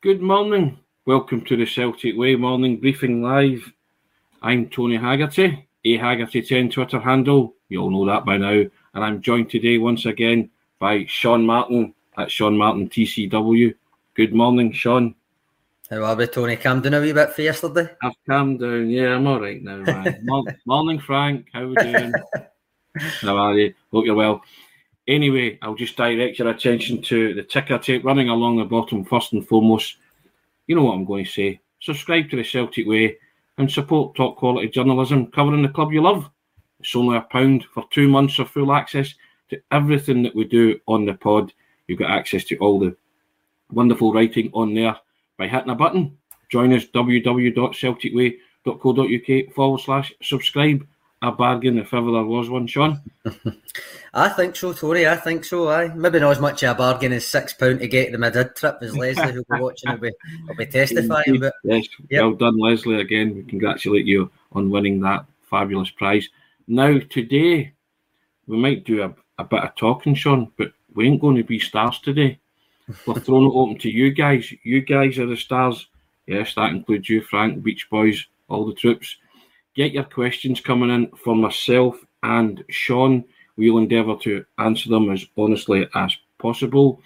Good morning. Welcome to the Celtic Way Morning Briefing Live. I'm Tony Haggerty, A Haggerty10 Twitter handle. You all know that by now. And I'm joined today once again by Sean Martin at Sean Martin TCW. Good morning, Sean. How are we, Tony? Calmed down a wee bit for yesterday? I've calmed down. Yeah, I'm all right now, man. morning, Frank. How are we doing? How are you? Hope you're well. Anyway, I'll just direct your attention to the ticker tape running along the bottom first and foremost. You know what I'm going to say. Subscribe to the Celtic Way and support top quality journalism covering the club you love. It's only a pound for two months of full access to everything that we do on the pod. You've got access to all the wonderful writing on there by hitting a button. Join us www.celticway.co.uk forward slash subscribe a bargain if ever there was one, Sean? I think so, Tony. I think so. I maybe not as much of a bargain as six pound to get the Madrid trip as Leslie, who'll be watching, will be, will be testifying. But yes, yep. well done, Leslie. Again, we congratulate you on winning that fabulous prize. Now, today we might do a, a bit of talking, Sean, but we ain't going to be stars today. We're throwing it open to you guys. You guys are the stars. Yes, that includes you, Frank, Beach Boys, all the troops get your questions coming in for myself and Sean. We'll endeavour to answer them as honestly as possible.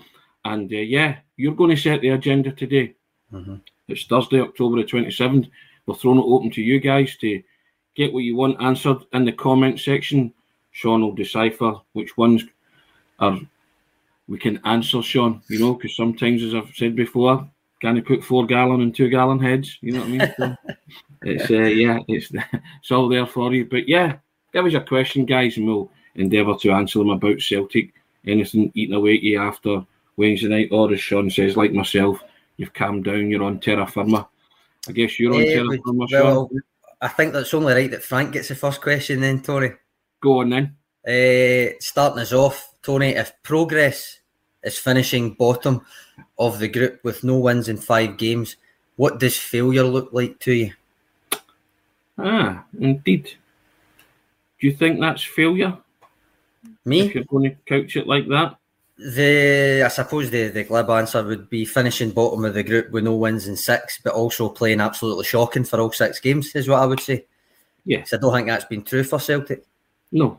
And uh, yeah, you're going to set the agenda today. Mm-hmm. It's Thursday, October the 27th. We're throwing it open to you guys to get what you want answered in the comment section. Sean will decipher which ones are we can answer, Sean. You know, because sometimes, as I've said before, can you put four gallon and two gallon heads? You know what I mean? It's uh, yeah, it's it's all there for you. But yeah, give us your question, guys, and we'll endeavour to answer them about Celtic. Anything eating away at you after Wednesday night, or as Sean says, like myself, you've calmed down. You're on terra firma. I guess you're on terra firma, well, Sean. I think that's only right that Frank gets the first question. Then Tony, go on then. Uh, starting us off, Tony. If progress is finishing bottom of the group with no wins in five games. What does failure look like to you? Ah, indeed. Do you think that's failure? Me? If you're going to couch it like that? The I suppose the, the glib answer would be finishing bottom of the group with no wins in six, but also playing absolutely shocking for all six games, is what I would say. Yes. I don't think that's been true for Celtic. No.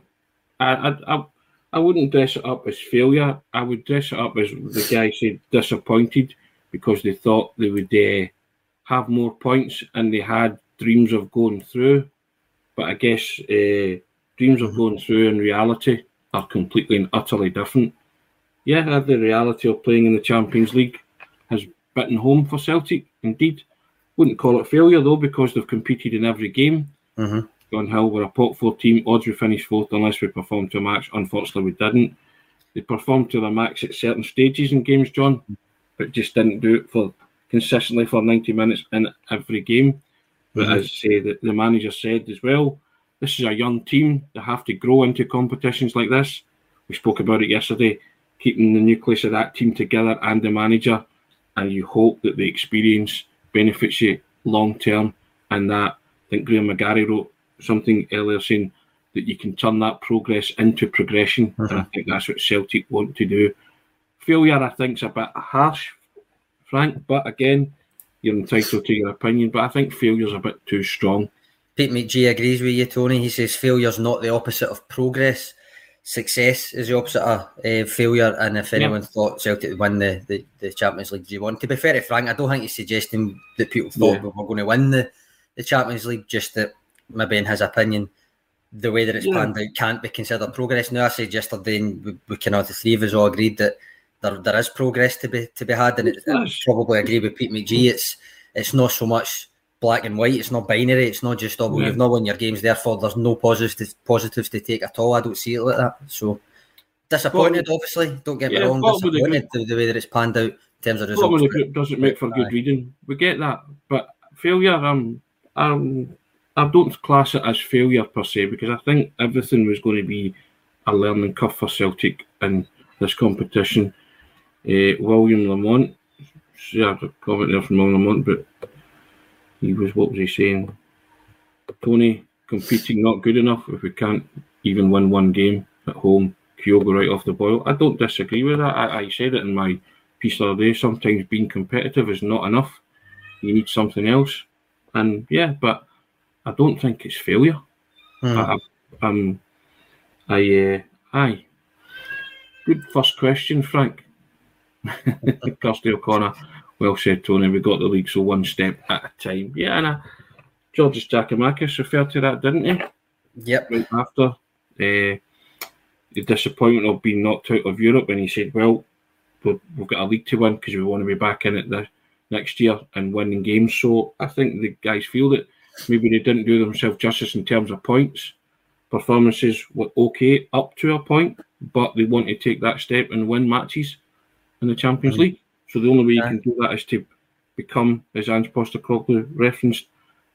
I, I, I wouldn't dress it up as failure. I would dress it up as the guy said disappointed because they thought they would uh, have more points and they had dreams of going through. But I guess uh, dreams of going through and reality are completely and utterly different. Yeah, the reality of playing in the Champions League has bitten home for Celtic, indeed. Wouldn't call it failure though because they've competed in every game. Mm-hmm. John Hill were a pot four team. Odds we finished fourth unless we performed to a max. Unfortunately, we didn't. They performed to the max at certain stages in games, John, but just didn't do it for consistently for 90 minutes in every game. But mm-hmm. as I say, the, the manager said as well, this is a young team. They have to grow into competitions like this. We spoke about it yesterday, keeping the nucleus of that team together and the manager. And you hope that the experience benefits you long term. And that, I think Graham McGarry wrote something earlier saying that you can turn that progress into progression. Mm-hmm. And I think that's what Celtic want to do. Failure, I think, is a bit harsh, Frank, but again, you're entitled to your opinion. But I think failure's a bit too strong. Pete McGee agrees with you, Tony. He says failure's not the opposite of progress. Success is the opposite of uh, failure. And if anyone yeah. thought Celtic would win the, the, the Champions League G1, to be fair to Frank, I don't think he's suggesting that people thought yeah. we were going to win the, the Champions League, just that maybe in his opinion, the way that it's yeah. panned out can't be considered progress. Now, I said yesterday, and we, we kind of the three of us all agreed that there, there is progress to be to be had, and it, I probably agree with Pete McGee. It's it's not so much black and white. It's not binary. It's not just oh, well, yeah. you've not won your games, therefore there's no positives positives to take at all. I don't see it like that. So disappointed, well, obviously. Don't get me wrong. Disappointed the, the, way that it's panned out in terms of results. the group doesn't make for good reading. We get that, but failure. Um, um, I don't class it as failure per se because I think everything was going to be a learning curve for Celtic in this competition. Uh, William Lamont, yeah, I have a comment there from William Lamont, but he was, what was he saying? Tony, competing not good enough if we can't even win one game at home. Kyogo right off the boil. I don't disagree with that. I, I said it in my piece the other day. Sometimes being competitive is not enough. You need something else. And yeah, but I don't think it's failure. I, I, um, I, uh, aye. Good first question, Frank. Kirsty O'Connor. Well said, Tony. We got the league, so one step at a time. Yeah, and uh, Georges Giakoumakis referred to that, didn't he? Yep. right after uh, the disappointment of being knocked out of Europe, and he said, "Well, we've, we've got a league to win because we want to be back in it the next year and winning games." So I think the guys feel that maybe they didn't do themselves justice in terms of points. Performances were okay up to a point, but they want to take that step and win matches in the Champions. League. So the only way you can do that is to become, as Ange Postecoglou referenced,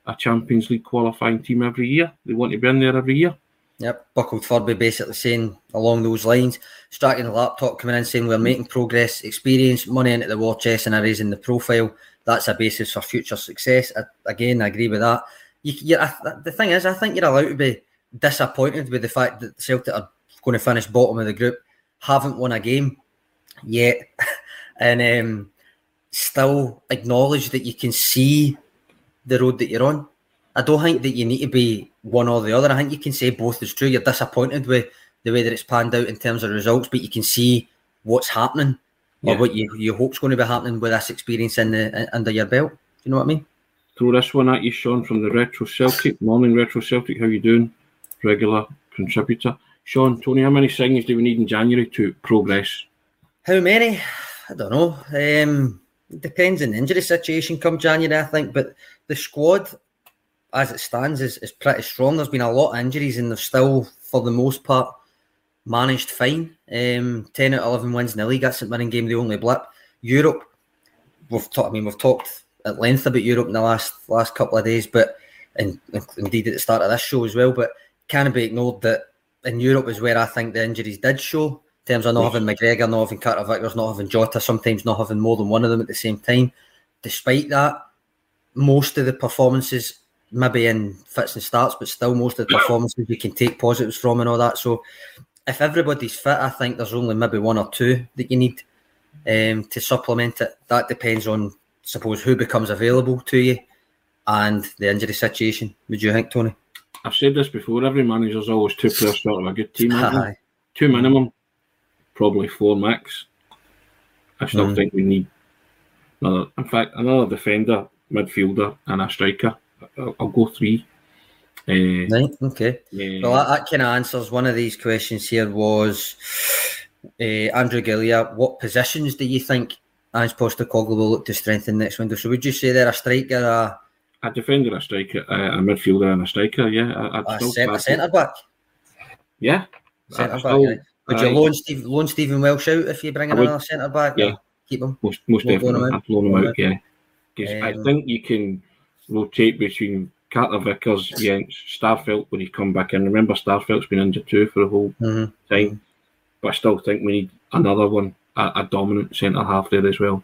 a Champions League qualifying team every year. They want to be in there every year. Yep, Buckled Furby basically saying along those lines, striking the laptop coming in saying we're making progress, experience, money into the war chest and raising the profile. That's a basis for future success. I, again, I agree with that. You, you, I, the thing is, I think you're allowed to be disappointed with the fact that Celtic are going to finish bottom of the group, haven't won a game yet, and um, still acknowledge that you can see the road that you're on. I don't think that you need to be one or the other. I think you can say both is true. You're disappointed with the way that it's panned out in terms of results, but you can see what's happening or what you, you hope's going to be happening with this experience in the under your belt. Do you know what I mean? throw this one at you, Sean, from the Retro Celtic. Morning, Retro Celtic. How you doing? Regular contributor. Sean, Tony, how many signings do we need in January to progress? How many? I don't know. Um, it depends on the injury situation come January, I think. But the squad, as it stands, is, is pretty strong. There's been a lot of injuries, and they've still, for the most part, managed fine. Um, Ten out of eleven wins in the league. That's the winning game. The only blip. Europe. We've talked. I mean, we've talked at length about Europe in the last last couple of days, but and indeed at the start of this show as well. But can't be ignored that in Europe is where I think the injuries did show. In terms of not having McGregor, not having Carter Vickers, not having Jota, sometimes not having more than one of them at the same time. Despite that, most of the performances, maybe in fits and starts, but still most of the performances you can take positives from and all that. So if everybody's fit, I think there's only maybe one or two that you need um, to supplement it. That depends on, suppose, who becomes available to you and the injury situation. Would you think, Tony? I've said this before. Every manager's always two players short of a good team. aren't they? Aye. Two minimum, probably four max. I still Mm. think we need another. In fact, another defender, midfielder, and a striker. I'll, I'll go three. Uh, Right, okay. yeah. Well, that, that kind of answers one of these questions here was uh, Andrew Gillia, what positions do you think Ange Postecoglou will look to strengthen next window? So would you say they're a striker, a, a defender, a striker, a, a midfielder, and a striker. Yeah, I, a, centre, back centre back? Yeah, Centre back, still- right. Would you loan, Steve, loan Stephen Welsh out if you bring in I another centre back? Yeah. Keep him? Most, most Won't definitely. out? I'd loan him Loan out, yeah. Because I Um, think you can rotate between Carter Vickers, Jenz, Starfelt when he come back in. Remember, Starfelt's been injured too for the whole Mhm. time. But I still think we need another one, a, a dominant centre half there as well.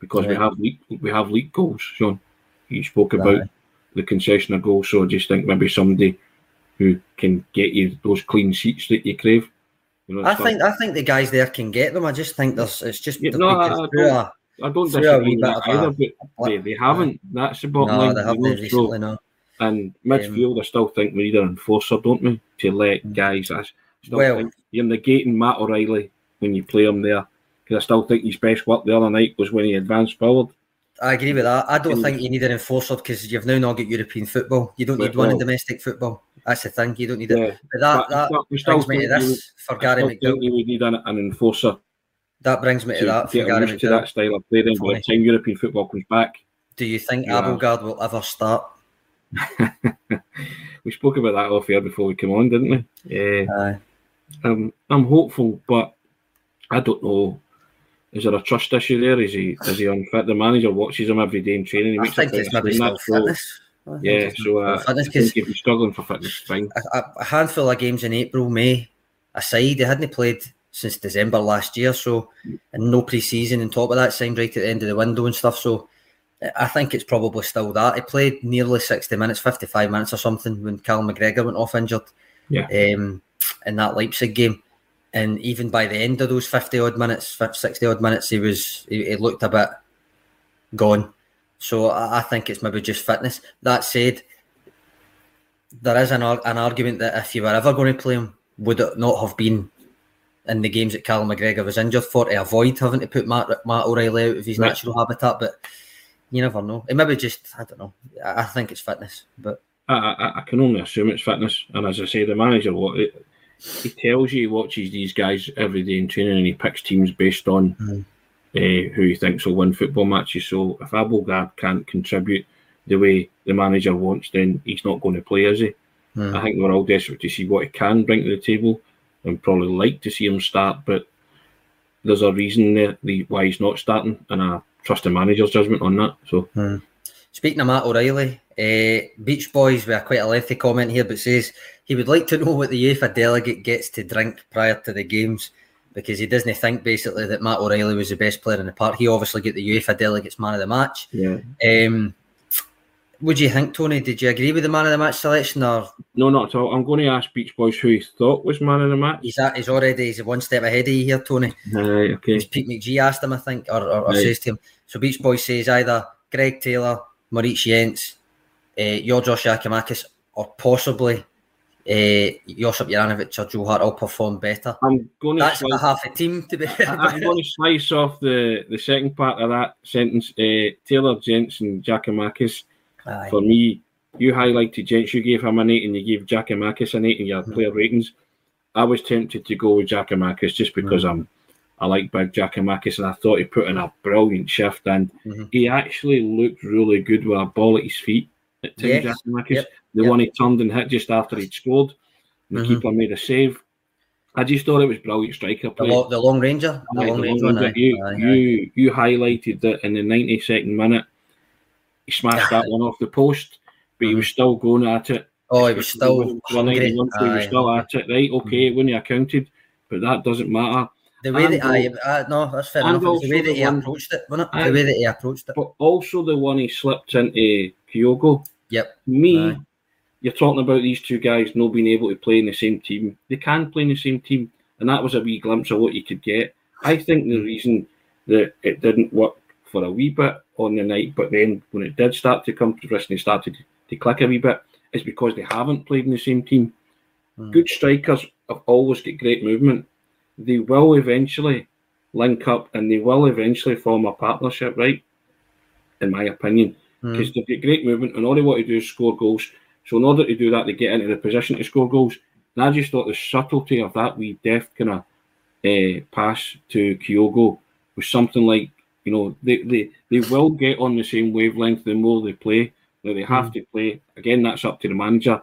Because we have leak, we have leak goals, Sean. You spoke about Aye. the concession of goals, so I just think maybe somebody who can get you those clean sheets that you crave. You know, I think I think the guys there can get them. I just think there's it's just Yeah, no, I- I don't- a- I don't disagree with that of a- either, but a they, they haven't. That's the bottom No, line. they haven't know, recently. so- No. and midfield, I still think we need an enforcer, don't we, to let Mm. guys. I still Well- think you're negating Matt O'Riley when you play him there, because I still think his best work the other night was when he advanced forward. I agree with that. I don't Mm. think you need an enforcer because you've now not got European football. You don't need one in domestic football. That's the thing. You don't need it. Yeah, But that but that still brings me to this for Gary McDowell. you would need an, an enforcer That brings me to to that for Gary used to that style of play. Then by the time European football comes back, Do you think Yeah. Abildgaard will ever start? we spoke about that off air before we came on, didn't we? Yeah. Um, I'm hopeful, but I don't know. Is there a trust issue there? Is he is he unfit? The manager watches him every day in training. He I think it's maybe still fitness. I Yeah, so uh, fitness I think if struggling for fitness, fine. a, a- handful of games in April, May aside, they hadn't played since December last year, so and no pre-season. On top of that, signed right at the end of the window and stuff. So I think it's probably still that. He played nearly sixty minutes, fifty-five minutes or something when Cal McGregor went off injured. Yeah. Um, in that Leipzig game. and even by the end of those fifty odd minutes, sixty odd minutes, he was he, he looked a bit gone. So I, I think it's maybe just fitness. That said, there is an an argument that if you were ever going to play him, would it not have been in the games that Callum McGregor was injured for to avoid having to put Matt, Matt O'Riley out of his right. natural habitat? But you never know. It maybe just I don't know. I, I think it's fitness, but I, I, I, can only assume it's fitness. And as I say, the manager what it, he tells you he watches these guys every day in training and he picks teams based on mm. Uh, who he thinks will win football matches. So if Abildgaard can't contribute the way the manager wants, then he's not going to play, is he? Mm. I think we're all desperate to see what he can bring to the table and probably like to see him start, but there's a reason there why he's not starting, and I trust the manager's judgment on that. So, mm. speaking of Matt O'Riley, uh, Beach Boys with a quite a lengthy comment here, but says he would like to know what the UEFA delegate gets to drink prior to the games because he doesn't think basically that Matt O'Riley was the best player in the park. He obviously get the UEFA delegates man of the match. Yeah. Um, what do you think, Tony? Did you agree with the man of the match selection or no? Not at all. I'm going to ask Beach Boys who he thought was man of the match. He's at, he's already he's one step ahead of you here, Tony. Right, okay. It's Pete McGee asked him, I think, or, or, or right. says to him. So Beach Boys says either Greg Taylor, Moritz Jenz, uh, Georgios Giakoumakis, or possibly uh, Josip Juranovic or Joe Hart all perform better. I'm going to That's slice, half a team to be. I'm going to slice off the, the second part of that sentence. Uh, Taylor Jensen, Giakoumakis. For me, you highlighted Jensen. You gave him an eight, and you gave Giakoumakis an eight in your mm-hmm. player ratings. I was tempted to go with Giakoumakis just because mm-hmm. I'm. I like Big Giakoumakis, and I thought he put in a brilliant shift, and mm-hmm. he actually looked really good with a ball at his feet at Tim yes. Yep. The yep. one he turned and hit just after he'd scored. The mm-hmm. keeper made a save. I just thought it was brilliant striker play. The, the long ranger. The long, ranger. Long ranger. You, aye, you, you highlighted that in the 92nd minute, he smashed that one off the post, but mm-hmm. he was still going at it. Oh, he was still hungry. He was still at it, right? Okay, mm-hmm. when he accounted, but that doesn't matter. The way and that I, uh, no, that's fair enough. The way that he one, approached it, wasn't it? the way that he approached it. But also the one he slipped into Kyogo. Yep. Me, Aye. you're talking about these two guys not being able to play in the same team. They can play in the same team, and that was a wee glimpse of what you could get. I think the reason that it didn't work for a wee bit on the night, but then when it did start to come to fruition, they started to click a wee bit, is because they haven't played in the same team. Mm. Good strikers have always got great movement. They will eventually link up and they will eventually form a partnership, right? In my opinion because mm. they've got great movement and all they want to do is score goals. So in order to do that, they get into the position to score goals. And I just thought the subtlety of that wee deft kind of uh, pass to Kyogo was something like, you know, they, they, they will get on the same wavelength the more they play. Now they have mm. to play. Again, that's up to the manager.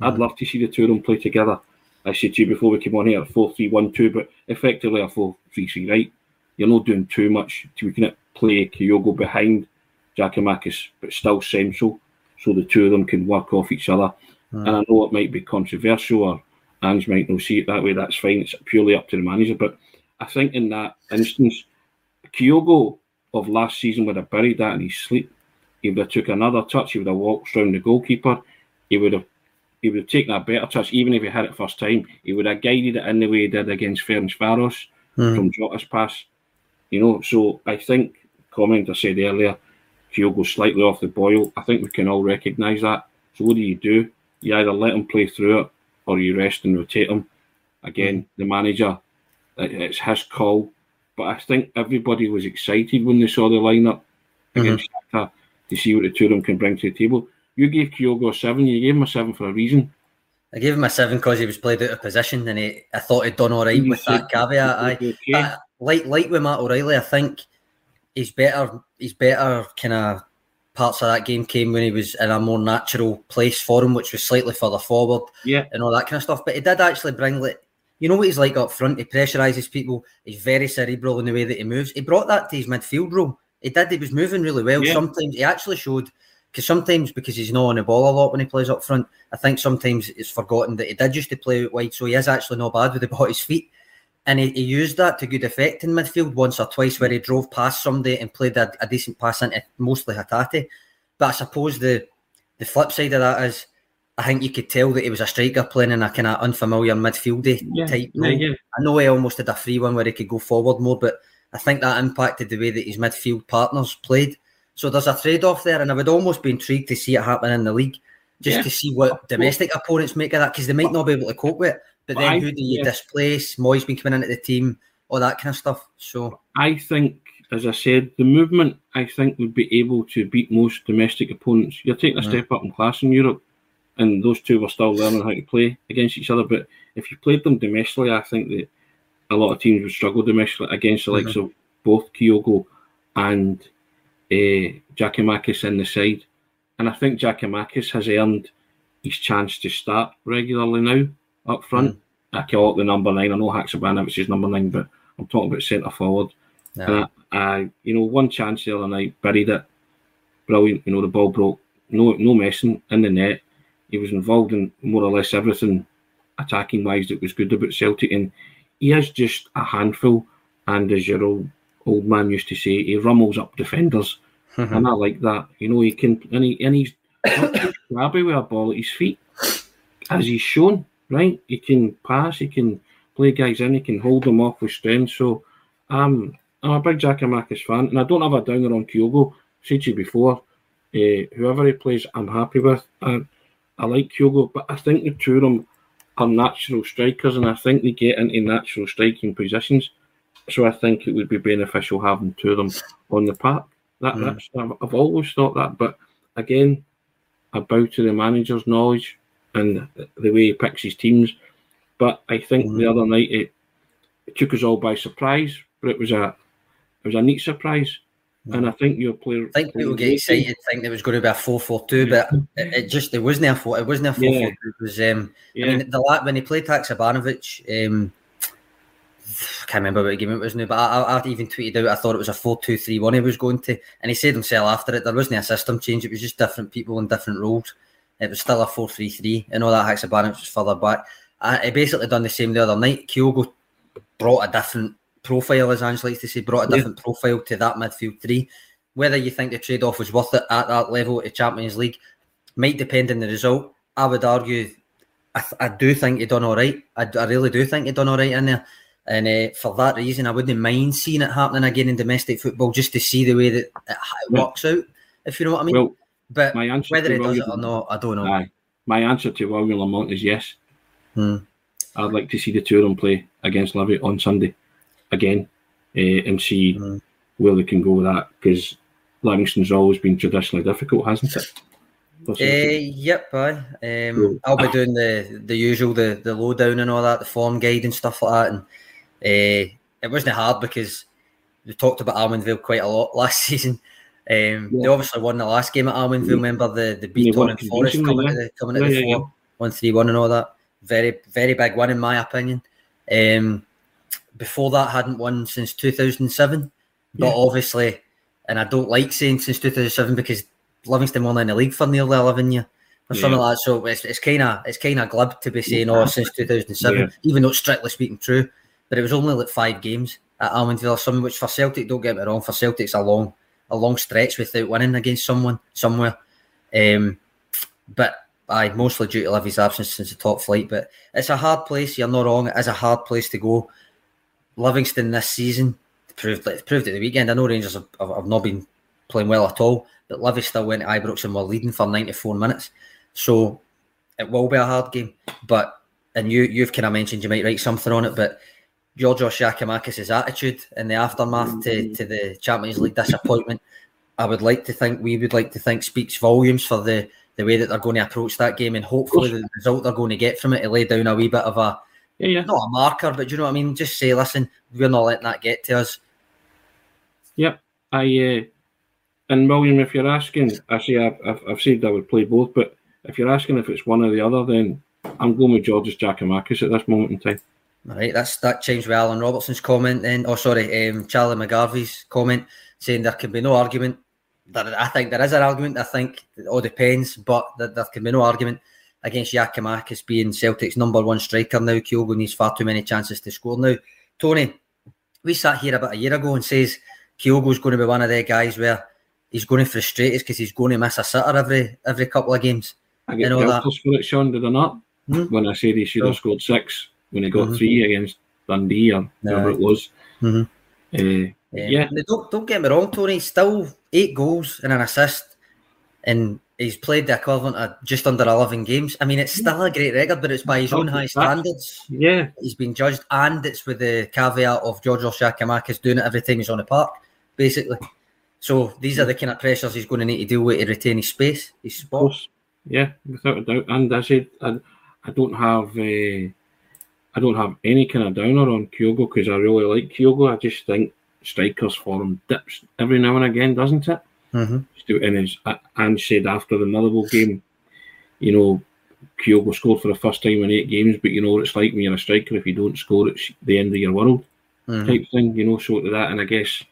Mm. I'd love to see the two of them play together. I said to you before we came on here, 4 3 1 2, but effectively a 4 3 3, right? You're not doing too much to we can play Kyogo behind Giakoumakis, but still central, so the two of them can work off each other. Mm. And I know it might be controversial, or Ange might not see it that way. That's fine. It's purely up to the manager. But I think in that instance, Kyogo of last season would have buried that in his sleep. He would have took another touch. He would have walked around the goalkeeper. He would have he would have taken a better touch, even if he had it first time. He would have guided it in the way he did against Ferencvaros mm. from Jota's pass. You know, so I think comment I said earlier, Kyogo slightly off the boil. I think we can all recognise that. So what do you do? You either let him play through it or you rest and rotate him. Again, the manager, it's his call. But I think everybody was excited when they saw the lineup mm-hmm. against Shakhtar to see what the two of them can bring to the table. You gave Kyogo a seven. You gave him a seven for a reason. I gave him a seven because he was played out of position, and he, I thought he'd done all right with that caveat. I, okay. like like with Matt O'Riley, I think he's better. He's better. Kind of parts of that game came when he was in a more natural place for him, which was slightly further forward. Yeah, and all that kind of stuff. But he did actually bring like. You know what he's like up front? He pressurises people. He's very cerebral in the way that he moves. He brought that to his midfield role. He did. He was moving really well. Yeah. Sometimes he actually showed because sometimes because he's not on the ball a lot when he plays up front, I think sometimes it's forgotten that he did used to play out wide, so he is actually not bad with the ball at his feet. And he, he, used that to good effect in midfield once or twice where he drove past somebody and played a, a decent pass into mostly Hatate. But I suppose the the flip side of that is I think you could tell that he was a striker playing in a kind of unfamiliar midfieldy Yeah, type role. yeah. I know he almost had a free one where he could go forward more, but I think that impacted the way that his midfield partners played. So there's a trade off there, and I would almost be intrigued to see it happen in the league, just Yeah. to see what domestic opponents make of that, because they might not be able to cope with it. But then I- who do you yeah. displace? Mooy's been coming into the team, all that kind of stuff. So I think, as I said, the movement I think would be able to beat most domestic opponents. You're taking a Mm. step up in class in Europe, and those two were still learning how to play against each other. But if you played them domestically, I think that a lot of teams would struggle domestically against the likes of both Kyogo and uh, Giakoumakis in the side. And I think Giakoumakis has earned his chance to start regularly now up front. Hmm. I call it the number nine. I know Haksabanovic is number nine, but I'm talking about centre forward. yeah. And I, I, you know, one chance the other night, buried it. Brilliant. You know, the ball broke. No, no messing in the net. He was involved in more or less everything attacking wise that was good about Celtic, and he is just a handful. And as your old old man used to say, he rummels up defenders, and I like that. You know, he can, and he and he's grabby with a ball at his feet, as he's shown. Right, he can pass, he can play guys in, he can hold them off with strength. So, um, I'm a big Giakoumakis fan, and I don't have a downer on Kyogo. Said to you before, uh, whoever he plays, I'm happy with. I, I like Kyogo, but I think the two of them are natural strikers, and I think they get into natural striking positions. So I think it would be beneficial having two of them on the park. That, Mm. that's I've, I've always thought that, but again, I bow to the manager's knowledge and the way he picks his teams. But I think the other night it, it took us all by surprise, but it was a it was a neat surprise. And I think your player. I think people get excited, think there was going to be a four four two, but it, it just it wasn't a four. It wasn't a four four two. It was um. Yeah, I mean, the la- when he played Haksabanovic, um, I can't remember what game it was now, but I, I, I even tweeted out I thought it was a 4 2 3 1 he was going to, and he said himself after it there wasn't a system change, it was just different people in different roles. It was still a 4 3 3. I know that Haksabanovic was further back. Uh, he basically done the same the other night. Kyogo brought a different profile, as Ange likes to say, brought a Yeah. different profile to that midfield three. Whether you think the trade off was worth it at that level at Champions League might depend on the result. I would argue, I, th- I do think he done all right. I, I really do think he done all right in there. And uh, for that reason, I wouldn't mind seeing it happening again in domestic football just to see the way that it, it works out, if you know what I mean. well, but my answer whether he does it or not, I don't know. aye, my answer to William Lamont is yes. Hmm. I'd like to see the two of them play against Levy on Sunday again, uh, and see Hmm. where they can go with that because Livingston's always been traditionally difficult, hasn't it? Uh, yep, aye. Um, Cool. I'll be doing the the usual, the the lowdown and all that, the form guide and stuff like that. And uh, it wasn't hard because we talked about Almondvale quite a lot last season. Um, They obviously won the last game at Almondvale. Yeah. Remember the the Beaton and Forest coming yeah. to the coming Yeah, the yeah, four, one three one and all that. Very very big one in my opinion. Um, before that, hadn't won since two thousand seven. But Yeah. obviously, and I don't like saying since 2007 because Livingston won in the league for nearly 11 years or something Yeah. like that. So it's, it's kind of it's kind of glib to be saying, oh, since 2007, Yeah. even though it's strictly speaking true. But it was only like five games at Almondvale or something, which for Celtic, don't get me wrong, for Celtic, it's a long, a long stretch without winning against someone somewhere. Um, but I mostly due to Livy's absence since the top flight. But it's a hard place. You're not wrong. It is a hard place to go. Livingston this season proved it proved at the weekend. I know Rangers have, have, have not been playing well at all, but Livy still went to Ibrox and were leading for 94 minutes. So it will be a hard game. But and you you've kind of mentioned you might write something on it, but Georgios Giakoumakis' attitude in the aftermath to, to the Champions League disappointment, I would like to think we would like to think speaks volumes for the the way that they're going to approach that game and hopefully the result they're going to get from it to lay down a wee bit of a yeah, yeah. not a marker, but do you know what I mean? Just say, listen, we're not letting that get to us. Yep. I uh, and William, if you're asking, I say I've, I've, I've said I would play both, but if you're asking if it's one or the other, then I'm going with George's Giacomakis at this moment in time. All right, that's that changed with Alan Robertson's comment then. Oh, sorry, um, Charlie McGarvey's comment saying there can be no argument. That I think there is an argument. I think it all depends, but there, there can be no argument against Giakoumakis being Celtic's number one striker now. Kyogo needs far too many chances to score now. Tony, we sat here about a year ago and says Kyogo's going to be one of the guys where he's going to frustrate us because he's going to miss a sitter every every couple of games. I get guilty for it, Sean, did I not? Mm-hmm. When I said he should have scored six when he got mm-hmm. three against Dundee or no. whatever it was. Mm-hmm. Uh, yeah. yeah. Don't, don't get me wrong, Tony. Still eight goals and an assist, and he's played the equivalent of just under 11 games. I mean, it's still a great record, but it's by his own high standards. Yeah. He's been judged, and it's with the caveat of Georgios Giakoumakis doing it every time he's on the park, basically. So these are the kind of pressures he's going to need to deal with to retain his space, his spot. Yeah, without a doubt. And I said, I, I don't have. Uh, I don't have any kind of downer on Kyogo because I really like Kyogo. I just think strikers form dips every now and again, doesn't it? Mm-hmm. And as Anne said after the Motherwell game, you know, Kyogo scored for the first time in eight games, but you know what it's like when you're a striker. If you don't score, it's the end of your world mm-hmm. type thing, you know. So to that, and I guess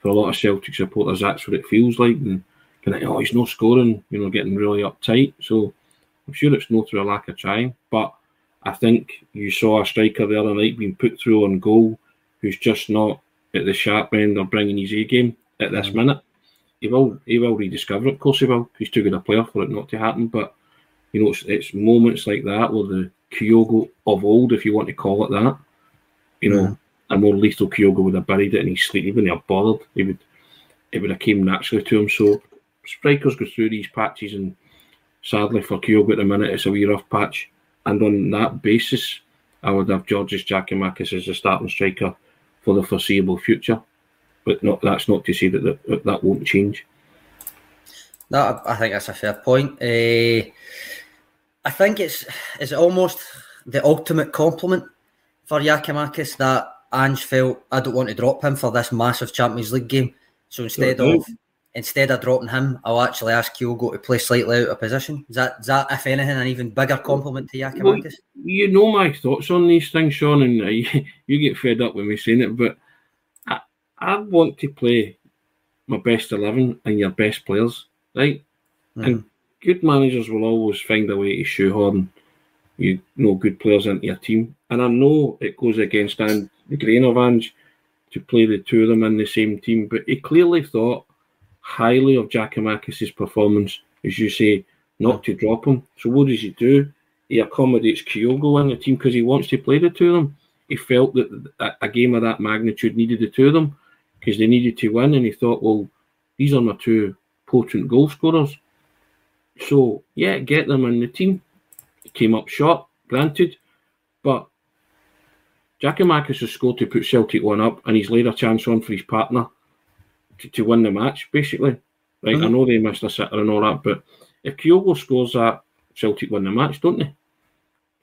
for a lot of Celtic supporters, that's what it feels like. And kind of, oh, he's not scoring, you know, getting really uptight. So I'm sure it's not through a lack of trying, but I think you saw a striker the other night being put through on goal who's just not at the sharp end or bringing his A game at this mm-hmm. minute. He will he will rediscover it, of course he will. He's too good a player for it not to happen. But you know, it's, it's moments like that where the Kyogo of old, if you want to call it that, you know, mm-hmm. a more lethal Kyogo would have buried it in his sleep, even have bothered. He would it would have came naturally to him. So strikers go through these patches and sadly for Kyogo at the minute it's a wee rough patch. And on that basis, I would have Georgios Giakoumakis as a starting striker for the foreseeable future. But not that's not to say that that, that won't change. No, I think that's a fair point. Uh, I think it's it's almost the ultimate compliment for Giakoumakis that Ange felt I don't want to drop him for this massive Champions League game. So instead of instead of dropping him, I'll actually ask Kyogo to play slightly out of position. Is that, is that if anything, an even bigger compliment to Giakoumakis? Well, you know my thoughts on these things, Sean, and uh, you, you, get fed up when we saying it, but I, I want to play my best 11 and your best players, right? Mm. And good managers will always find a way to shoehorn you know good players into your team. And I know it goes against and the grain of Ange to play the two of them in the same team, but he clearly thought highly of Giakoumakis' performance, as you say, not to drop him. So what does he do? He accommodates Kyogo in the team because he wants to play the two of them. He felt that a game of that magnitude needed the two of them because they needed to win, and he thought, well, these are my two potent goal scorers. So yeah, get them in the team. He came up short, granted, but Giakoumakis has scored to put Celtic one up, and he's laid a chance on for his partner to, to win the match, basically. Right, mm-hmm. I know they missed a sitter and all that, but if Kyogo scores that, Celtic win the match, don't they?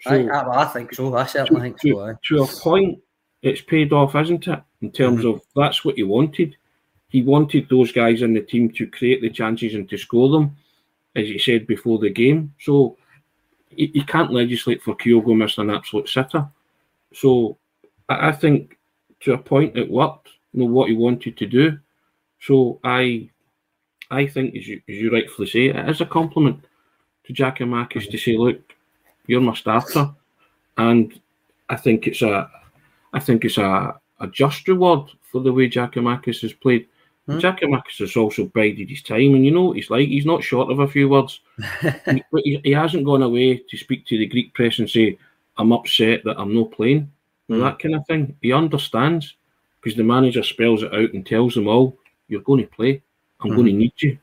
So, I, I, think so. I certainly think to, so. To a point, it's paid off, isn't it? In terms mm-hmm. of that's what he wanted. He wanted those guys in the team to create the chances and to score them, as he said before the game. So he, he can't legislate for Kyogo missing an absolute sitter. So I, I think to a point it worked. You know what he wanted to do. So I, I think, as you, as you rightfully say, it is a compliment to Giakoumakis to say, look, you're my starter, and I think it's a, I think it's a, a just reward for the way Giakoumakis has played. Hmm. Giakoumakis has also bided his time, and you know he's like he's not short of a few words, but he, he, hasn't gone away to speak to the Greek press and say, "I'm upset that I'm not playing," hmm. that kind of thing. He understands because the manager spells it out and tells them all, you're going to play. I'm mm-hmm. going to need you.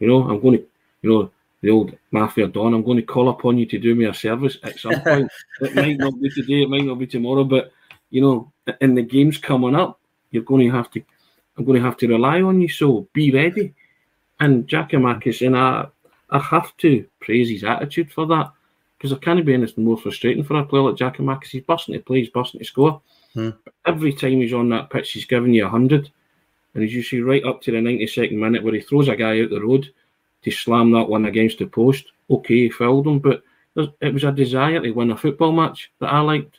You know, I'm going to, you know, the old mafia don. I'm going to call upon you to do me a service at some point. it might not be today, it might not be tomorrow, but you know, in the games coming up, you're going to have to. I'm going to have to rely on you. So be ready. And Giakoumakis, and I, I have to praise his attitude for that because I can't be anything more frustrating for a player like Giakoumakis. He's busting to play, he's busting to score. Hmm. Every time he's on that pitch, he's giving you a hundred. And as you see, right up to the 92nd minute where he throws a guy out the road to slam that one against the post, okay, he fouled him, but it was a desire to win a football match that I liked.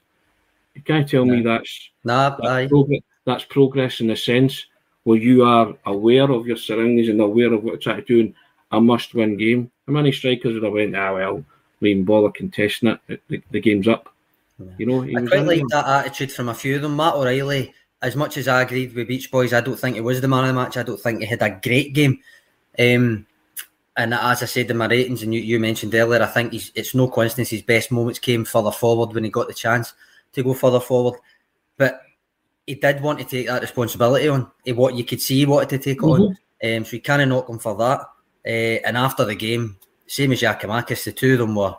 You can't tell me that's, nah, that's, progress, that's progress in the sense where you are aware of your surroundings and aware of what you're trying to do in a must win game. How many strikers would have went, ah, well, we even bother contesting it, the, the game's up. Yeah. You know, I quite like that attitude from a few of them. Matt O'Riley as much as I agreed with Beach Boys, I don't think it was the man of the match. I don't think he had a great game. Um, and as I said in my ratings, and you, you mentioned earlier, I think he's, it's no coincidence his best moments came further forward when he got the chance to go further forward. But he did want to take that responsibility on. He, what you could see he wanted to take mm-hmm. on. Um, so he kind of knocked him for that. Uh, and after the game, same as Giakoumakis, the two of them were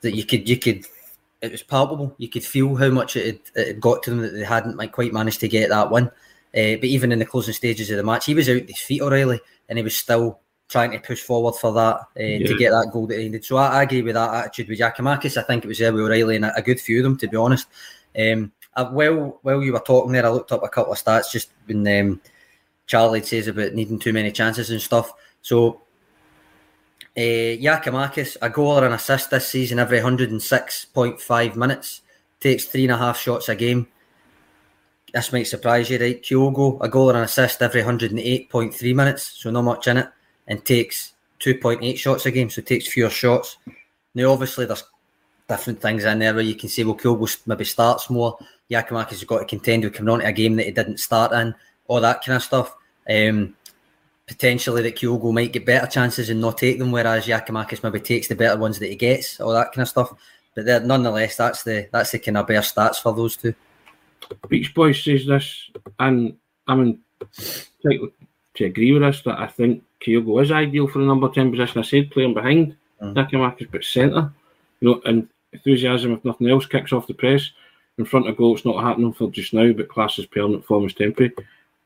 that you could you could it was palpable. You could feel how much it had, it had got to them that they hadn't like, quite managed to get that win. Uh, but even in the closing stages of the match, he was out his feet O'Riley, and he was still trying to push forward for that uh, yeah. to get that goal that he needed. So I, I, agree with that attitude with Giakoumakis. I think it was there with O'Riley and a, a good few of them, to be honest. Um, I, well, while you were talking there, I looked up a couple of stats just when um, Charlie says about needing too many chances and stuff. So uh, Giakoumakis, a goal or an assist this season every 106.5 minutes, takes three and a half shots a game. This might surprise you, right? Kyogo, a goal or an assist every 108.3 minutes, so not much in it and takes 2.8 shots a game, so takes fewer shots. Now, obviously, there's different things in there where you can say, well, Kyogo maybe starts more. Giakoumakis has got to contend with coming on to a game that he didn't start in, all that kind of stuff. Um, potentially that Kyogo might get better chances and not take them, whereas Giakoumakis maybe takes the better ones that he gets, all that kind of stuff. But nonetheless, that's the that's the kind of bare stats for those two. Beach Boys says this, and I'm in, to agree with us that I think Kyogo is ideal for the number 10 position. I said playing behind mm. Giakoumakis, but centre. You know, and enthusiasm, if nothing else, kicks off the press. In front of goal, it's not happening for just now, but class is permanent, form is temporary.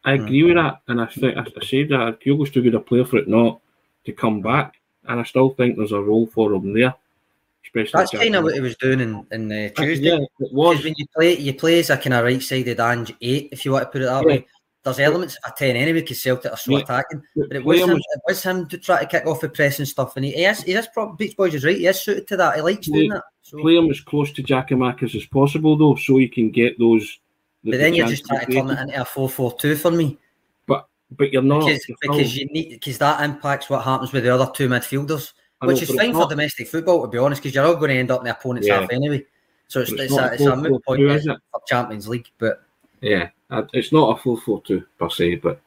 I agree with that, and I think I, I said that Kyogo's too good a player for it not to come back, and I still think there's a role for him there. Especially That's kind of what he was doing in, in uh, Tuesday. Yeah, it was. When you play, you play as a kind of right-sided Ange eight, if you want to put it that yeah. way there's elements of a 10 anyway because Celtic are so yeah. attacking. But it was, him, it was him to try to kick off the press and stuff. And he, he is, he is probably, Beach Boys is right, he is suited to that. He likes doing that. So. Play him as close to Giakoumakis as possible, though, so he can get those. The, but then you're just trying to turn it into a 4 4 2 for me. But but you're not. Because, you're because you need because that impacts what happens with the other two midfielders, which is fine for domestic football, to be honest, because you're all going to end up in the opponent's yeah. half anyway. So it's, it's, it's, a, it's a moot point for Champions League, but. Yeah, uh, it's not a full four two per se, but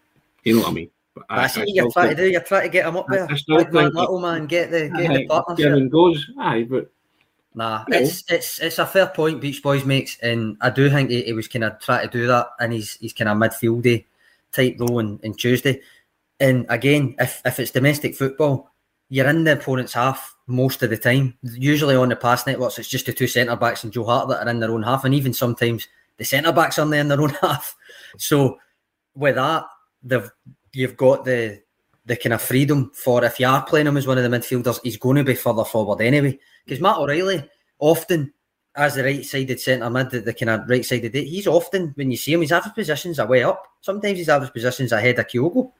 you know what I mean. But I, I see I you're trying think, to do. You're trying to get him up there. I still like think little man, get the get the partnership. goes, aye, but nah, it's it's it's a fair point Beach Boys makes, and I do think he, he was kind of trying to do that, and he's he's kind of midfieldy type role in, in Tuesday. And again, if if it's domestic football, you're in the opponent's half most of the time. Usually on the pass networks, it's just the two centre backs and Joe Hart that are in their own half, and even sometimes the centre backs are there in their own half. So with that, they've you've got the the kind of freedom for if you are playing him as one of the midfielders, he's going to be further forward anyway. Because Matt O'Riley often as the right sided centre mid, the, the kind of right sided, he's often when you see him, his average positions are way up. Sometimes his average positions ahead of Kyogo.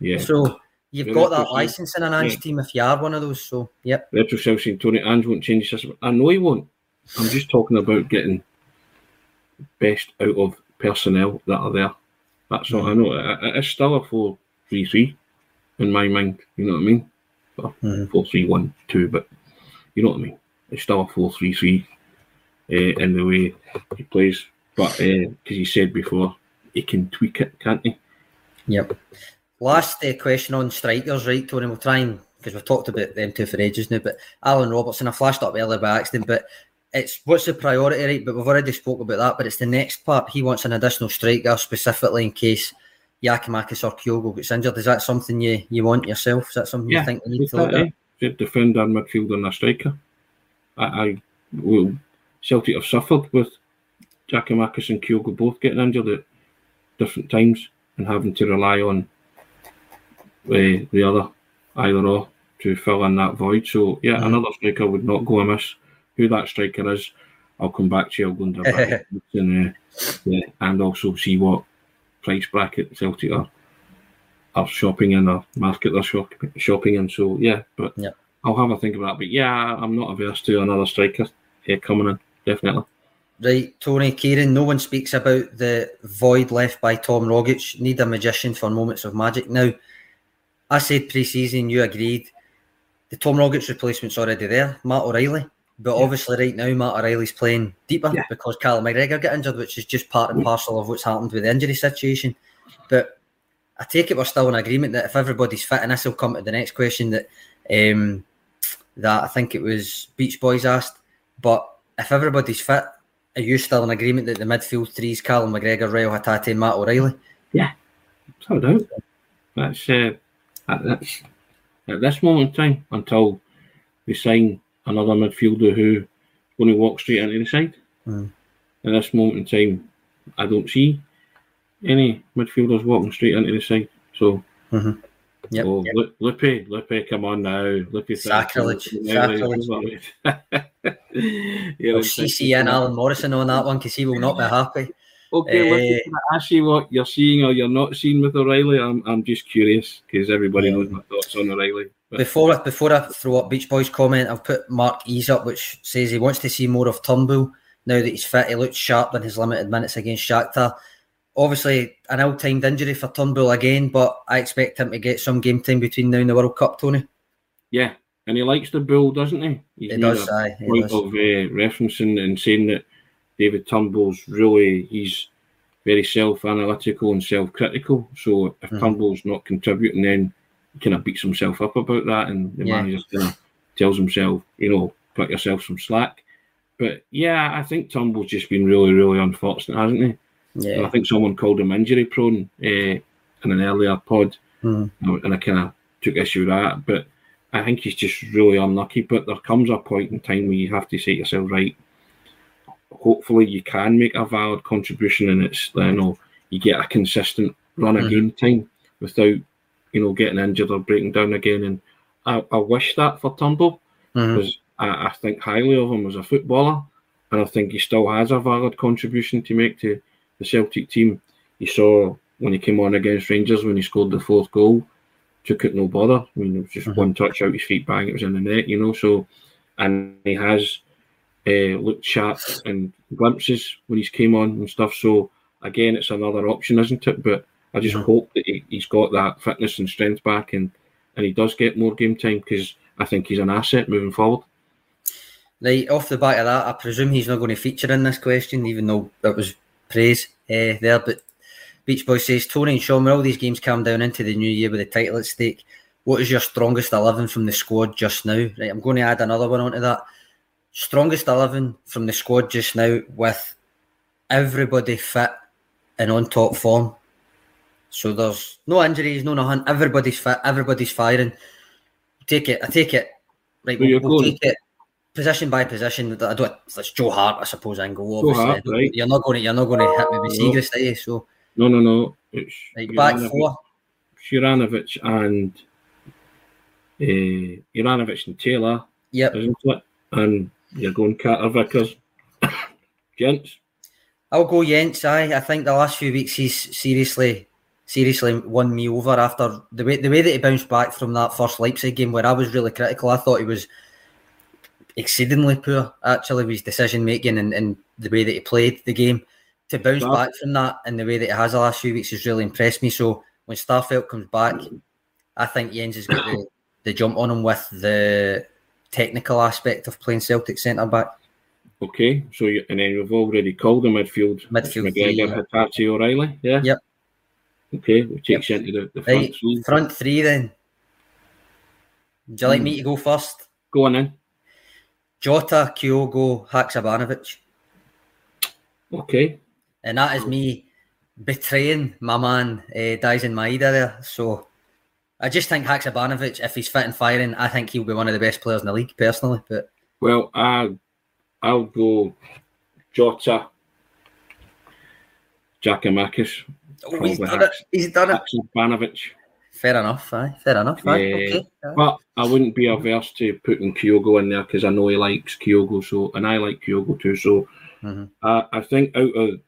Yeah. So you've got that license in an Ange yeah. team if you are one of those. So yep. Retro Chelsea Tony Ange won't change his system. I know he won't. I'm just talking about getting best out of personnel that are there. That's what I mm-hmm. know. It, it's still a 4 3 3 in my mind. You know what I mean? Well, mm. 4 3 1 2, but you know what I mean? It's still a 4 3 3 uh, in the way he plays. But because uh, he said before, he can tweak it, can't he? Yep. Last uh, question on strikers, right, Tony? We'll try and because we've talked about them two for ages now, but Alan Robertson, I flashed up earlier by accident, but it's what's the priority, right? But we've already spoke about that. But it's the next part. He wants an additional striker specifically in case Giakoumakis or Kyogo gets injured. Is that something you, you want yourself? Is that something yeah, you think we need to look at? Yeah. Defender, midfielder, and a striker. I, I will. Celtic have suffered with Giakoumakis and Kyogo both getting injured at different times and having to rely on uh, the other either or to fill in that void. So yeah, mm-hmm. another striker would not go amiss who that striker is, I'll come back to you. I'll go into and, uh, yeah, and also see what price bracket Celtic are, are shopping in or market they're shop, shopping in. So yeah, but yeah. I'll have a think about that. But yeah, I'm not averse to another striker here coming in, definitely. Right, Tony Kieran, no one speaks about the void left by Tom Rogic. Need a magician for moments of magic. Now, I said pre season, you agreed. The Tom Rogic replacement's already there. Matt O'Riley. But yeah. obviously, right now, Matt O'Riley's playing deeper yeah. because Callum McGregor got injured, which is just part and parcel of what's happened with the injury situation. But I take it we're still in agreement that if everybody's fit, and this will come to the next question, that um, that I think it was Beach Boys asked. But if everybody's fit, are you still in agreement that the midfield three is Callum McGregor, Reo Hatate, and Matt O'Riley? Yeah, no doubt. That's uh, that's at this moment in time until we sign another midfielder who going to walk straight into the side. Mm. At this moment in time, I don't see any midfielders walking straight into the side. So, Mhm. Yep. oh, Lupe, Lupe, come on now, Lupe. Sacrilege, sacrilege. yeah, Well, CC and Alan Morrison on that one because he will not be happy. Okay, can I ask you what you're seeing or you're not seeing with O'Riley? I'm, I'm just curious because everybody knows my thoughts on O'Riley. Before I, before I throw up Beach Boys comment, I've put Mark Ease up, which says he wants to see more of Turnbull now that he's fit. He looks sharp in his limited minutes against Shakhtar. Obviously, an ill-timed injury for Turnbull again, but I expect him to get some game time between now and the World Cup, Tony. yeah, and he likes the bull, doesn't he? He's He does, aye. He point does. of uh, referencing and saying that David Turnbull's really he's very self-analytical and self-critical. So if Mhm. Turnbull's not contributing, then he kind of beats himself up about that, and the Yeah. manager kind of tells himself, you know, cut yourself some slack. But yeah, I think Turnbull's just been really, really unfortunate, hasn't he? And I think someone called him injury prone uh, in an earlier pod, Mhm. and I kind of took issue with that. But I think he's just really unlucky. But there comes a point in time where you have to say to yourself, right, hopefully you can make a valid contribution and it's, you know, you get a consistent run of Mhm. game time without, you know, getting injured or breaking down again. And I, I wish that for Turnbull because I, I think highly of him as a footballer, and I think he still has a valid contribution to make to the Celtic team. You saw when he came on against Rangers when he scored the fourth goal, took it no bother. I mean, it was just Mhm. one touch out his feet, bang, it was in the net, you know. So, and he has uh, looked sharp and glimpses when he's came on and stuff. So again, it's another option, isn't it? But I just hope that he, he's got that fitness and strength back, and and he does get more game time because I think he's an asset moving forward. Right, off the back of that, I presume he's not going to feature in this question, even though that was praise uh, there. But Beach Boy says, Tony and Sean, when all these games come down into the new year with the title at stake, what is your strongest 11 from the squad just now? Right, I'm going to add another one onto that. Strongest 11 from the squad just now with everybody fit and on top form. So there's no injuries, no nothing. Everybody's fit, everybody's firing. Take it, I take it. Right, we'll, we'll take it position by position. I don't. It's Joe Hart, I suppose. I go Joe obviously. Hart, right. You're not going to. You're not going to hit me with. Siegrist, are you? So No, no, no. It's right, back four. Juranovic and uh, Juranovic and Taylor, Yep. And you're going Carter Vickers. Jenz, I'll go Jenz. Aye, I think the last few weeks he's seriously, seriously won me over after the way the way that he bounced back from that first Leipzig game where I was really critical. I thought he was exceedingly poor actually with his decision making and, and the way that he played the game. To bounce back from that and the way that he has the last few weeks has really impressed me. So when Starfelt comes back, I think Jenz has got the, the jump on him with the technical aspect of playing Celtic centre back. okay. So you, and then we've already called the midfield. Midfield McGregor, Hatate, O'Riley. Yeah. Yep. Okay, which takes you into the, the front Right, three. front three then. Would you like Hmm. me to go first? Go on in. Jota, Kyogo, Haksabanovic. Okay. And that is me betraying my man, uh, Daizen Maeda there. So I just think Haksabanovic, if he's fit and firing, I think he'll be one of the best players in the league, personally. But Well, I, I'll go Jota, Giakoumakis, oh, he's, done it. he's done it. Banovic. Fair enough, aye. Fair enough. Aye. Yeah. Okay. aye. But I wouldn't be averse to putting Kyogo in there because I know he likes Kyogo, so and I like Kyogo too. So Mhm. I, I think out of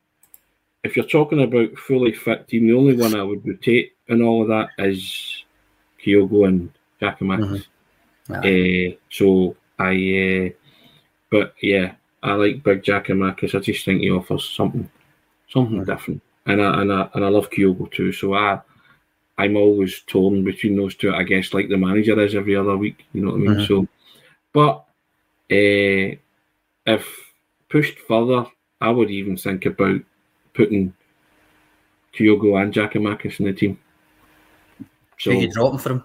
if you're talking about fully fit team, the only one I would rotate and all of that is Kyogo and Giakoumakis. Aye. Uh, so I, uh, but yeah, I like Big Giakoumakis. I just think he offers something, something Mhm. different, and I and I and I love Kyogo too. So I, I'm always torn between those two. I guess like the manager is every other week. You know what I mean? Mhm. So, but uh, if pushed further, I would even think about putting Kyogo and Giakoumakis in the team. So Who you dropping for him?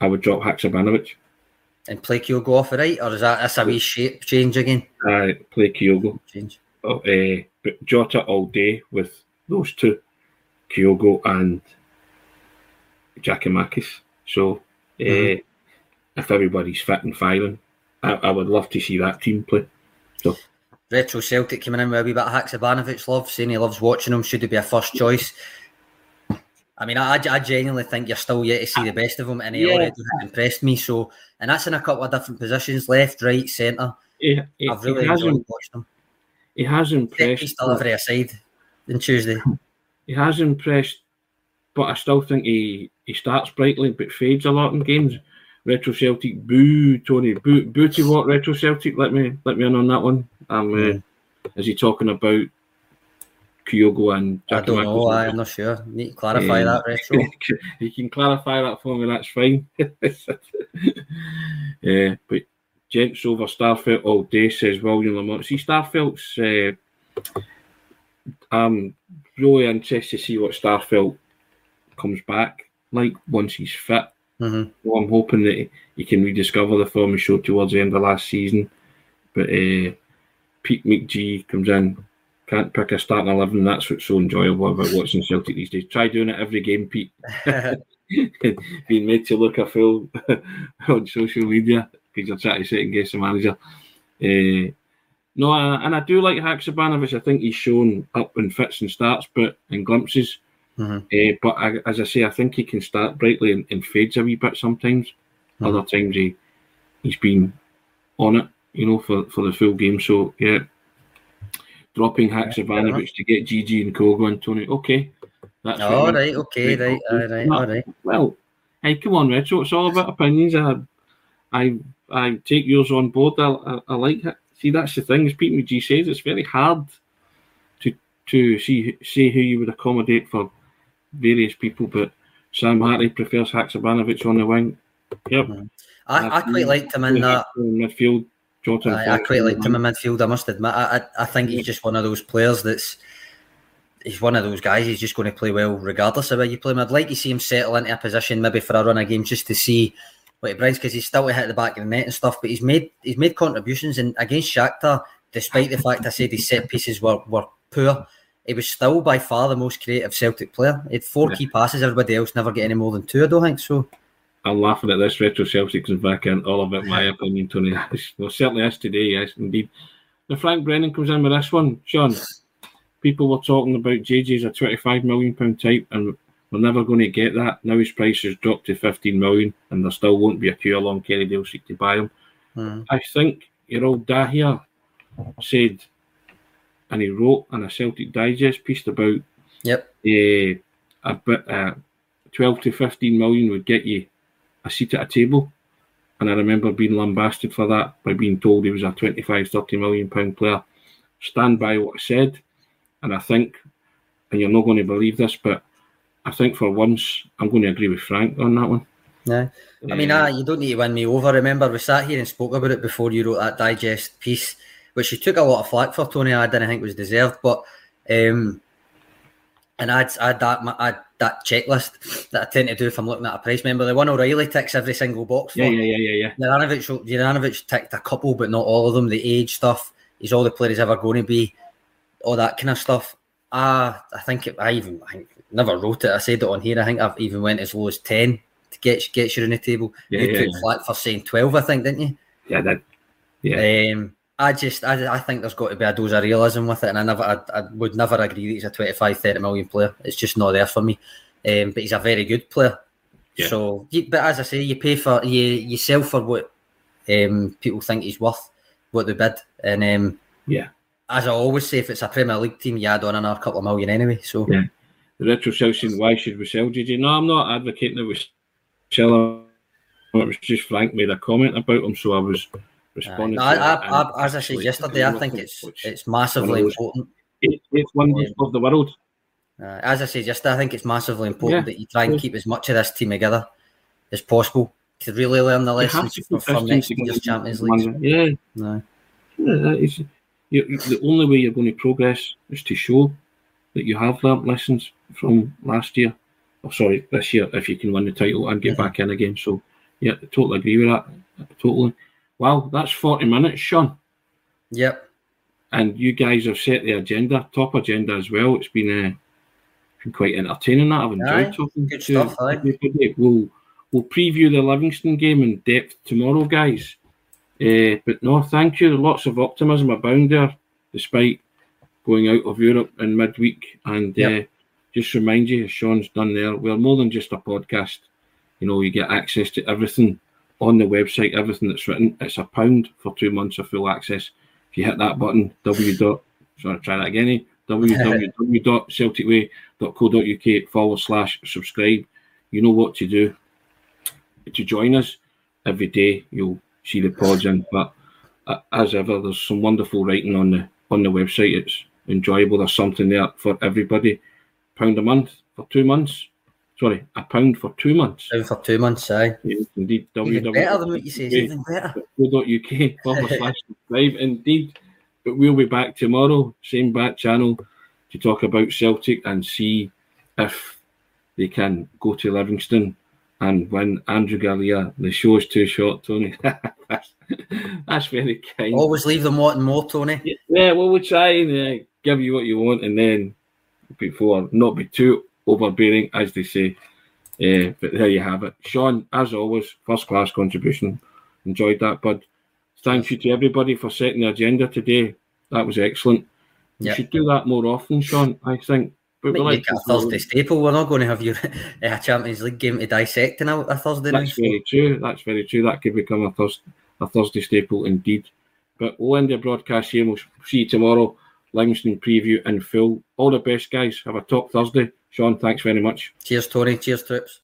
I would drop Haksabanovic. And play Kyogo off the right, or is that that's a wee shape change again? I play Kyogo. Change. Oh, uh, but Jota all day with those two, Kyogo and Giakoumakis. So uh, Mhm. if everybody's fit and firing, I, I would love to see that team play. So Retro Celtic coming in with a wee bit of Haksabanovic love, saying he loves watching him. Should he be a first choice? I mean, I, I genuinely think you're still yet to see the best of him, and he Yeah. already has impressed me. So, and that's in a couple of different positions: left, right, centre. he, he, I've really enjoyed watching him. he has impressed. piece delivery aside, on Tuesday. He has impressed, but I still think he, he starts brightly but fades a lot in games. Retro Celtic, boo Tony, boo boo to what Retro Celtic? Let me let me in on that one. Um, uh, is he talking about Kyogo and I don't know. I'm not sure. Need to clarify Yeah. that, retro. you can clarify that for me. That's fine. yeah, but Jenz over Starfelt all day says William Lamont. See, Starfelt's. Uh, I'm really interested to see what Starfelt comes back like once he's fit. hmm Well, I'm hoping that he, he can rediscover the form he showed towards the end of last season. But uh, Pete McGee comes in, can't pick a starting eleven. That's what's so enjoyable about watching Celtic these days. Try doing it every game, Pete. Being made to look a fool on social media because you're trying to second guess the manager. Uh, no, and I do like Haksabanovic. I think he's shown up in fits and starts, but in glimpses. hmm Uh, but I, as I say, I think he can start brightly and, and fades a wee bit sometimes. Mhm. Other times he he's been on it, you know, for, for the full game. So yeah, dropping Haksabanovic to get GG and Kyogo and Tony. Okay, that's All what- right. Okay. Right. All right. All right. Well, hey, come on, Retro. It's all about opinions. I I, I take yours on board. I, I, I like it. See, that's the thing. As Pete McGee says, it's very hard to to see say who you would accommodate for various people. But Sam Hartley prefers Haksabanovic on the wing. Yep. Mm-hmm. I, I quite liked him in that. Midfield. Jota and I, I quite liked him in midfield. I must admit, I, I, I think he's just one of those players that's he's one of those guys. He's just going to play well regardless of where you play him. I'd like to see him settle into a position maybe for a run of games just to see he brings because he's still to hit the back of the net and stuff. But he's made he's made contributions and against Shakhtar, despite the fact I said his set pieces were were poor. He was still by far the most creative Celtic player. He had four Yeah. key passes. Everybody else never get any more than two. I don't think so. I'm laughing at this. Retro Celtic comes back in. All about my opinion, Tony. Well, certainly is today, yes, indeed. Now, Frank Brennan comes in with this one. Sean, people were talking about JJ's a £25 million pound type, and we're never going to get that. Now his price has dropped to 15 million, and there still won't be a queue along Kerrydale Street to buy him. Hmm. I think your old Dahlia said, and he wrote in a Celtic Digest piece about Yep. uh, a bit, uh, 12 to 15 million would get you a seat at a table. And I remember being lambasted for that by being told he was a 25, 30 million pound player. Stand by what I said. And I think, and you're not going to believe this, but I think for once I'm going to agree with Frank on that one. Yeah. I mean, Uh, ah, you don't need to win me over. Remember, we sat here and spoke about it before you wrote that digest piece, which you took a lot of flack for, Tony. I didn't think was deserved, but um, and I'd I'd that my- I'd that checklist that I tend to do if I'm looking at a price. Remember, the one O'Riley ticks every single box. For. yeah, yeah, yeah, yeah, yeah. Juranovic, Juranovic ticked a couple, but not all of them. The age stuff, he's all the player he's ever going to be, all that kind of stuff. Ah, I think it, I even I think, never wrote it. I said it on here. I think I've even went as low as ten to get get you on the table. Yeah, you yeah, took yeah. flat for saying twelve, I think, didn't you? Yeah, that, yeah. Um, I just I, I think there's got to be a dose of realism with it, and I never I, I would never agree that he's a 25, 30 million player. It's just not there for me. Um, but he's a very good player. Yeah. So, but as I say, you pay for you you sell for what um, people think he's worth, what they bid, and um, Yeah. As I always say, if it's a Premier League team, you add on another couple of million anyway. So Yeah. The saying, why should we sell JJ? No, I'm not advocating that we sell him. It was just Frank made a comment about him, so I was responding. No, I, I, I, as I said yesterday, I think it's it's massively important. eighth wonders Yeah. of the world. Uh, as I said yesterday, I think it's massively important Yeah. that you try and keep as much of this team together as possible to really learn the lessons from, from next year's Champions League. Yeah, No. yeah, that is, you, you- the only way you're going to progress is to show that you have learnt lessons from last year. or sorry, this year, if you can win the title and get back in again. So, yeah, I totally agree with that. Totally. Well, that's 40 minutes, Sean. Yep. And you guys have set the agenda, top agenda as well. It's been, uh, been quite entertaining. That I've enjoyed Aye, talking good to stuff, everybody. We'll, we'll preview the Livingston game in depth tomorrow, guys. Uh, but no, thank you. Lots of optimism abound there, despite going out of Europe in midweek. And Yep. uh, just remind you, as Sean's done there, we're more than just a podcast. You know, you get access to everything on the website, everything that's written. It's a pound for two months of full access. If you hit that button, w dot sorry, try that again. eh? www.celticway.co.uk forward slash subscribe. You know what to do to join us every day. You'll see the pods in, but uh, as ever, there's some wonderful writing on the on the website. It's enjoyable. There's something there for everybody. Pound a month for two months. Sorry, a pound for two months. Down for two months, aye. Yes, indeed. Even better than what you say, even better. forward slash subscribe. Indeed. But we'll be back tomorrow, same back channel, to talk about Celtic and see if they can go to Livingston and win Andrew Gallia. The show is too short, Tony. that's, that's very kind. Always leave them wanting more, Tony. Yeah, well, we'll try and uh, give you what you want and then before not be too overbearing, as they say. Uh, but there you have it. Sean, as always, first class contribution. Enjoyed that, bud. Thank you to everybody for setting the agenda today. That was excellent. We Yeah. should do that more often, Sean, I think. But we Might like a Thursday staple. We're not going to have your uh, Champions League game to dissect in a, a Thursday night. That's very true. That's very true. That could become a, Thurs a Thursday staple indeed. But we'll end the broadcast here. We'll see you tomorrow. Livingston preview in full. All the best, guys. Have a top Thursday. Sean, thanks very much. Cheers, Tony. Cheers, Troops.